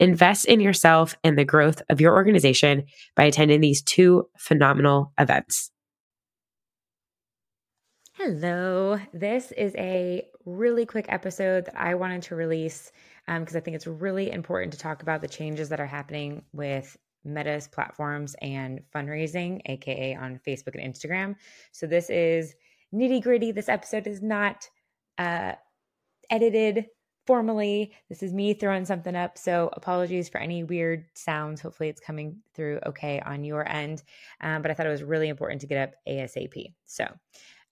Invest in yourself and the growth of your organization by attending these two phenomenal events. Hello. This is a really quick episode that I wanted to release because um, I think it's really important to talk about the changes that are happening with Meta's platforms and fundraising, aka on Facebook and Instagram. So this is nitty gritty. This episode is not uh, edited formally. This is me throwing something up. So apologies for any weird sounds. Hopefully it's coming through okay on your end. Um, but I thought it was really important to get up ASAP. So,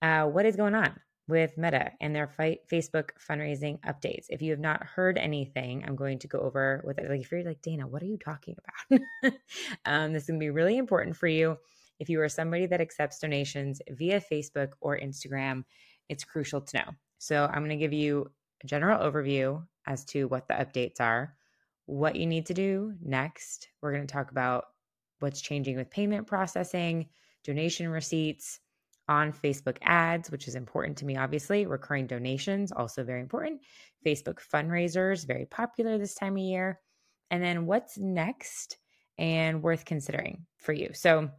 uh, what is going on? With Meta and their Facebook fundraising updates. If you have not heard anything, I'm going to go over with it. Like, if you're like, Dana, what are you talking about? um, this is going to be really important for you. If you are somebody that accepts donations via Facebook or Instagram, it's crucial to know. So, I'm going to give you a general overview as to what the updates are, what you need to do next. We're going to talk about what's changing with payment processing, donation receipts, on Facebook ads, which is important to me, obviously. Recurring donations, also very important. Facebook fundraisers, very popular this time of year. And then what's next and worth considering for you. So,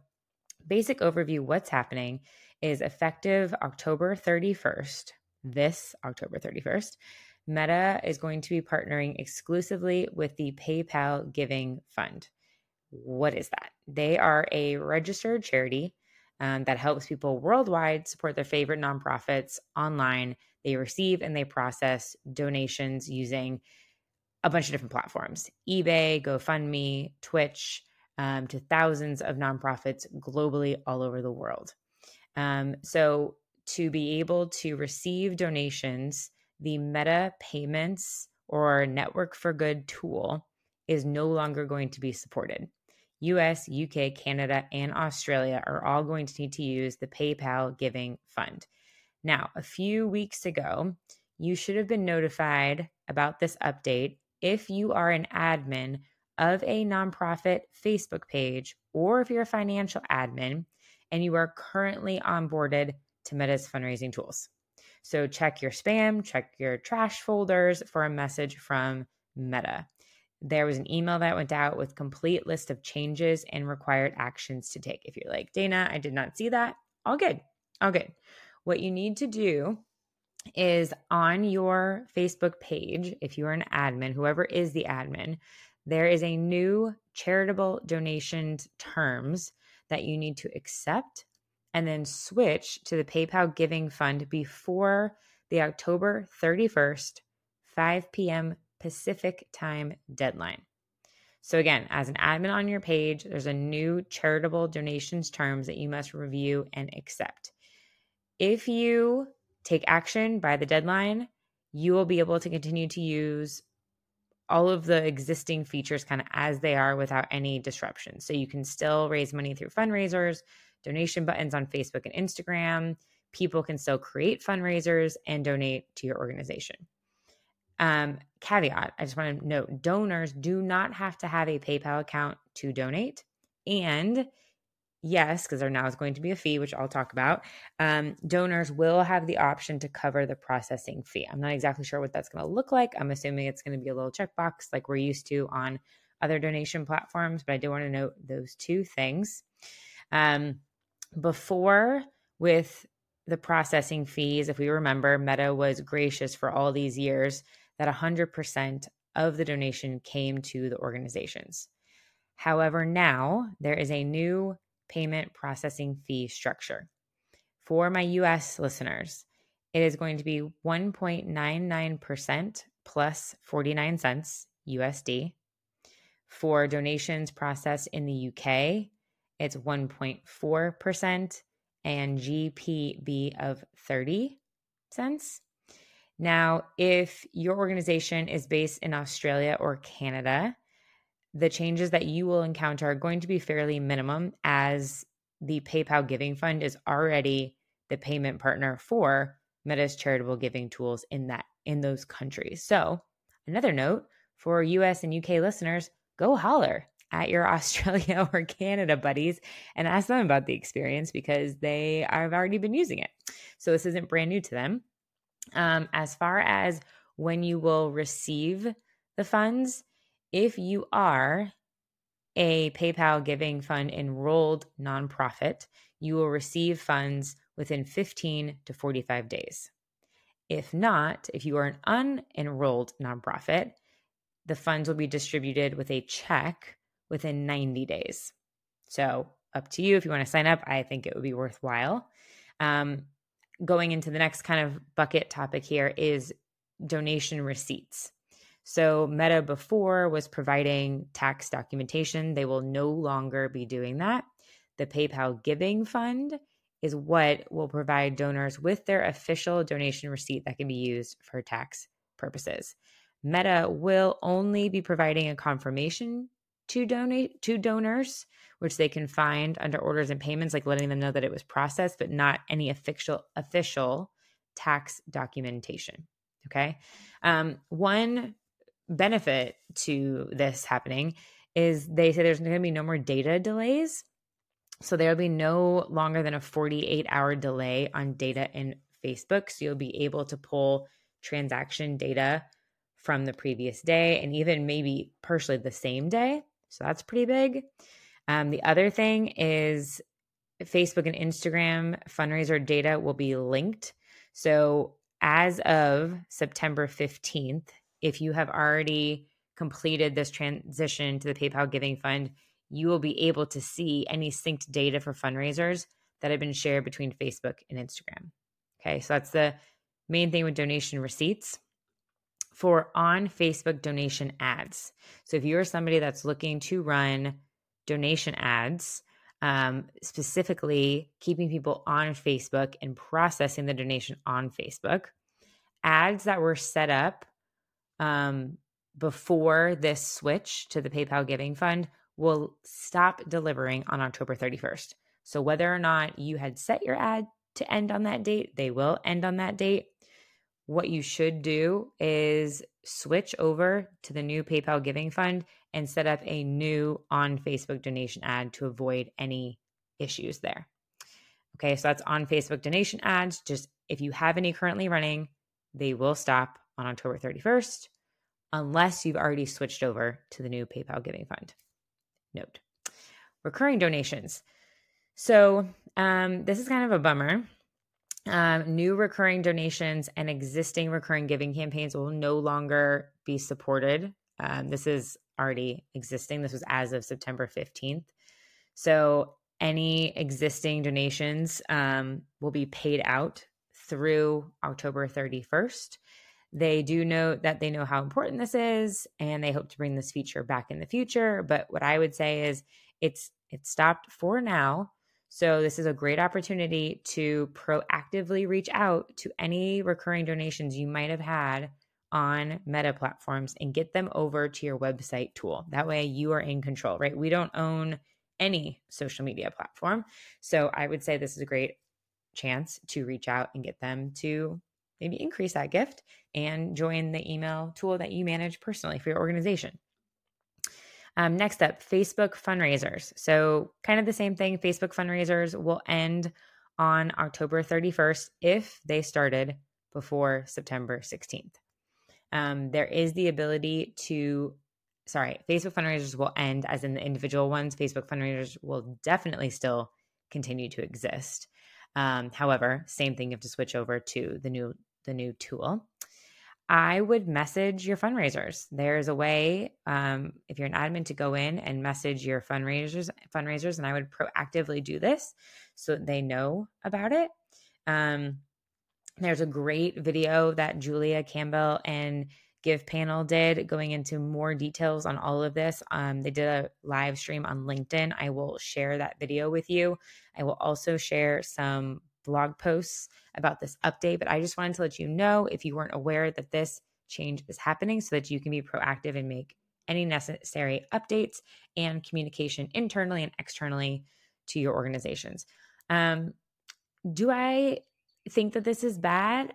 basic overview what's happening is effective October 31st, this October 31st, Meta is going to be partnering exclusively with the PayPal Giving Fund. What is that? They are a registered charity um, that helps people worldwide support their favorite nonprofits online. They receive and they process donations using a bunch of different platforms eBay, GoFundMe, Twitch, um, to thousands of nonprofits globally all over the world. Um, so to be able to receive donations, the Meta Payments or Network for Good tool is no longer going to be supported. US, UK, Canada, and Australia are all going to need to use the PayPal Giving Fund. Now, a few weeks ago, you should have been notified about this update if you are an admin of a nonprofit Facebook page or if you're a financial admin and you are currently onboarded to Meta's fundraising tools. So check your spam, check your trash folders for a message from Meta. There was an email that went out with complete list of changes and required actions to take. If you're like, Dana, I did not see that, all good. All good. What you need to do is on your Facebook page, if you are an admin, whoever is the admin, there is a new charitable donations terms that you need to accept and then switch to the PayPal Giving Fund before the October 31st, 5 p.m. Pacific time deadline. So, again, as an admin on your page, there's a new charitable donations terms that you must review and accept. If you take action by the deadline, you will be able to continue to use all of the existing features kind of as they are without any disruption. So, you can still raise money through fundraisers, donation buttons on Facebook and Instagram. People can still create fundraisers and donate to your organization. um, caveat I just want to note donors do not have to have a PayPal account to donate. And yes, because there now is going to be a fee, which I'll talk about, um, donors will have the option to cover the processing fee. I'm not exactly sure what that's going to look like. I'm assuming it's going to be a little checkbox like we're used to on other donation platforms, but I do want to note those two things. Um, before, with the processing fees, if we remember, Meta was gracious for all these years that 100% of the donation came to the organizations. However, now there is a new payment processing fee structure. For my US listeners, it is going to be 1.99% plus 49 cents USD. For donations processed in the UK, it's 1.4% and GPB of 30 cents. Now, if your organization is based in Australia or Canada, the changes that you will encounter are going to be fairly minimum as the PayPal Giving Fund is already the payment partner for Meta's charitable giving tools in that in those countries. So, another note for US and UK listeners, go holler at your Australia or Canada buddies and ask them about the experience because they have already been using it. So, this isn't brand new to them. Um, as far as when you will receive the funds, if you are a PayPal Giving Fund enrolled nonprofit, you will receive funds within 15 to 45 days. If not, if you are an unenrolled nonprofit, the funds will be distributed with a check within 90 days. So, up to you if you want to sign up. I think it would be worthwhile. Um, going into the next kind of bucket topic here is donation receipts. So, Meta before was providing tax documentation. They will no longer be doing that. The PayPal Giving Fund is what will provide donors with their official donation receipt that can be used for tax purposes. Meta will only be providing a confirmation to donate to donors, which they can find under orders and payments, like letting them know that it was processed, but not any official official tax documentation. Okay. Um, one benefit to this happening is they say there's going to be no more data delays. So there'll be no longer than a 48 hour delay on data in Facebook. So you'll be able to pull transaction data from the previous day and even maybe partially the same day. So that's pretty big. Um, the other thing is Facebook and Instagram fundraiser data will be linked. So as of September 15th, if you have already completed this transition to the PayPal Giving Fund, you will be able to see any synced data for fundraisers that have been shared between Facebook and Instagram. Okay, so that's the main thing with donation receipts for on Facebook donation ads. So if you're somebody that's looking to run donation ads, um, specifically keeping people on Facebook and processing the donation on Facebook, ads that were set up um, before this switch to the PayPal Giving Fund will stop delivering on October 31st. So whether or not you had set your ad to end on that date, they will end on that date what you should do is switch over to the new PayPal Giving Fund and set up a new on Facebook donation ad to avoid any issues there. Okay, so that's on Facebook donation ads. Just if you have any currently running, they will stop on October 31st unless you've already switched over to the new PayPal Giving Fund. Note recurring donations. So, um, this is kind of a bummer um, new recurring donations and existing recurring giving campaigns will no longer be supported. Um, this is already existing. This was as of September 15th. So any existing donations um, will be paid out through October 31st. They do note that they know how important this is and they hope to bring this feature back in the future. But what I would say is it's it's stopped for now so, this is a great opportunity to proactively reach out to any recurring donations you might have had on meta platforms and get them over to your website tool. That way, you are in control, right? We don't own any social media platform. So, I would say this is a great chance to reach out and get them to maybe increase that gift and join the email tool that you manage personally for your organization. Um, next up, Facebook fundraisers. So, kind of the same thing. Facebook fundraisers will end on October 31st if they started before September 16th. Um, there is the ability to, sorry, Facebook fundraisers will end as in the individual ones. Facebook fundraisers will definitely still continue to exist. Um, however, same thing, you have to switch over to the new the new tool. I would message your fundraisers. There's a way, um, if you're an admin, to go in and message your fundraisers, fundraisers, and I would proactively do this so that they know about it. Um, there's a great video that Julia Campbell and GivePanel did going into more details on all of this. Um, they did a live stream on LinkedIn. I will share that video with you. I will also share some blog posts about this update, but I just wanted to let you know if you weren't aware that this change is happening so that you can be proactive and make any necessary updates and communication internally and externally to your organizations. Um, do I think that this is bad?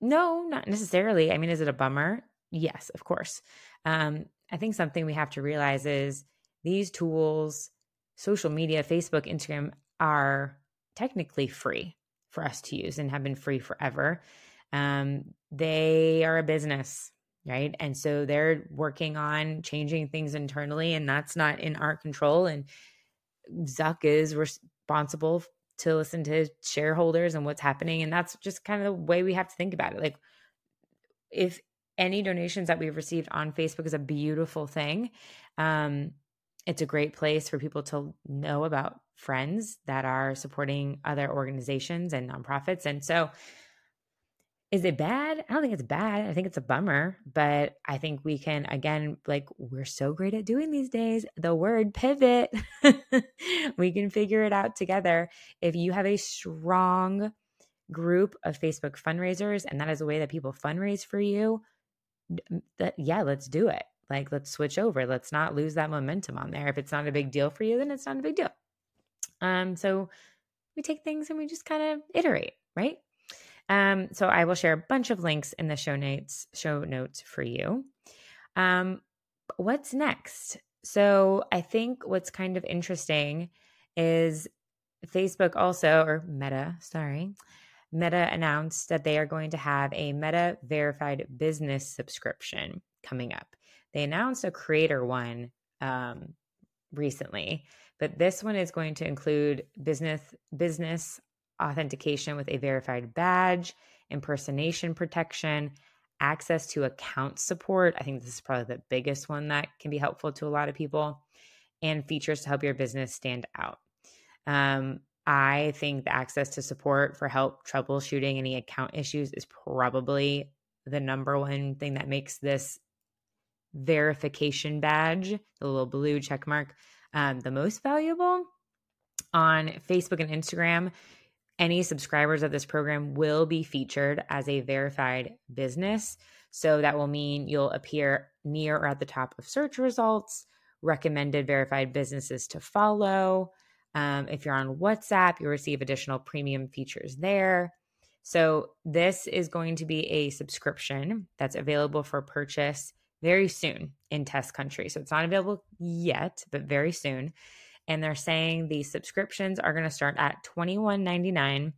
No, not necessarily. I mean, is it a bummer? Yes, of course. Um, I think something we have to realize is these tools, social media, Facebook, Instagram, are technically free for us to use and have been free forever. Um, they are a business, right? And so they're working on changing things internally, and that's not in our control. And Zuck is responsible to listen to shareholders and what's happening. And that's just kind of the way we have to think about it. Like, if any donations that we've received on Facebook is a beautiful thing, um, it's a great place for people to know about friends that are supporting other organizations and nonprofits. And so, is it bad? I don't think it's bad. I think it's a bummer, but I think we can, again, like we're so great at doing these days, the word pivot. we can figure it out together. If you have a strong group of Facebook fundraisers and that is a way that people fundraise for you, that yeah, let's do it. Like let's switch over. Let's not lose that momentum on there. If it's not a big deal for you, then it's not a big deal. Um, so we take things and we just kind of iterate, right? Um, so I will share a bunch of links in the show notes show notes for you. Um, what's next? So I think what's kind of interesting is Facebook also or Meta, sorry. Meta announced that they are going to have a Meta verified business subscription coming up. They announced a creator one um, recently, but this one is going to include business business authentication with a verified badge, impersonation protection, access to account support. I think this is probably the biggest one that can be helpful to a lot of people, and features to help your business stand out. Um, I think the access to support for help troubleshooting any account issues is probably the number one thing that makes this verification badge, the little blue check mark, um, the most valuable. On Facebook and Instagram, any subscribers of this program will be featured as a verified business. So that will mean you'll appear near or at the top of search results, recommended verified businesses to follow. Um, if you're on WhatsApp, you'll receive additional premium features there. So, this is going to be a subscription that's available for purchase very soon in test country. So, it's not available yet, but very soon and they're saying the subscriptions are going to start at $21.99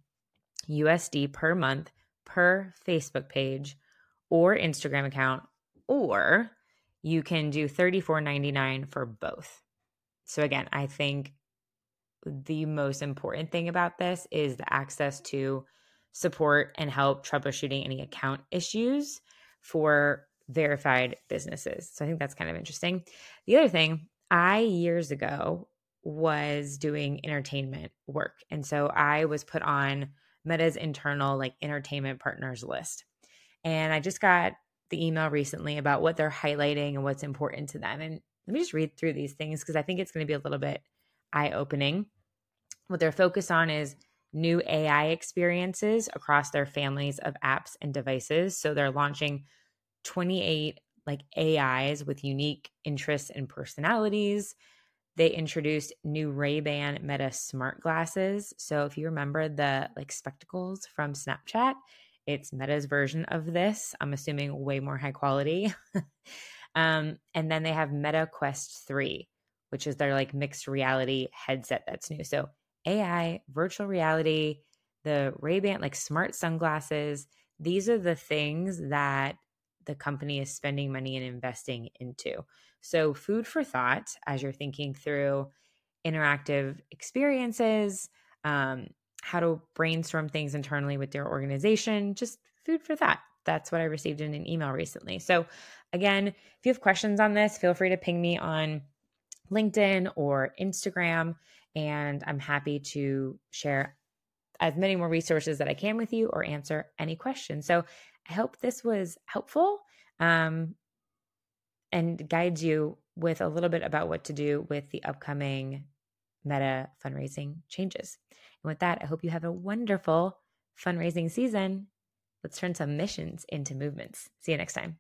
USD per month per Facebook page or Instagram account, or you can do $34.99 for both. So, again, I think the most important thing about this is the access to support and help troubleshooting any account issues for verified businesses. So I think that's kind of interesting. The other thing, I years ago was doing entertainment work. And so I was put on Meta's internal like entertainment partners list. And I just got the email recently about what they're highlighting and what's important to them. And let me just read through these things because I think it's going to be a little bit eye opening. What they're focused on is new AI experiences across their families of apps and devices. So they're launching 28 like AIs with unique interests and personalities they introduced new Ray-Ban Meta smart glasses. So if you remember the like spectacles from Snapchat, It's Meta's version of this. I'm assuming way more high quality. um, and then they have Meta Quest 3, which is their like mixed reality headset that's new. So AI, virtual reality, the Ray-Ban like smart sunglasses, these are the things that the company is spending money and investing into. So food for thought as you're thinking through interactive experiences, um, how to brainstorm things internally with your organization, just food for thought. That's what I received in an email recently. So, again, if you have questions on this, feel free to ping me on LinkedIn or Instagram, and I'm happy to share as many more resources that I can with you or answer any questions. So, I hope this was helpful um, and guides you with a little bit about what to do with the upcoming meta fundraising changes. And with that, I hope you have a wonderful fundraising season. Let's turn some missions into movements. See you next time.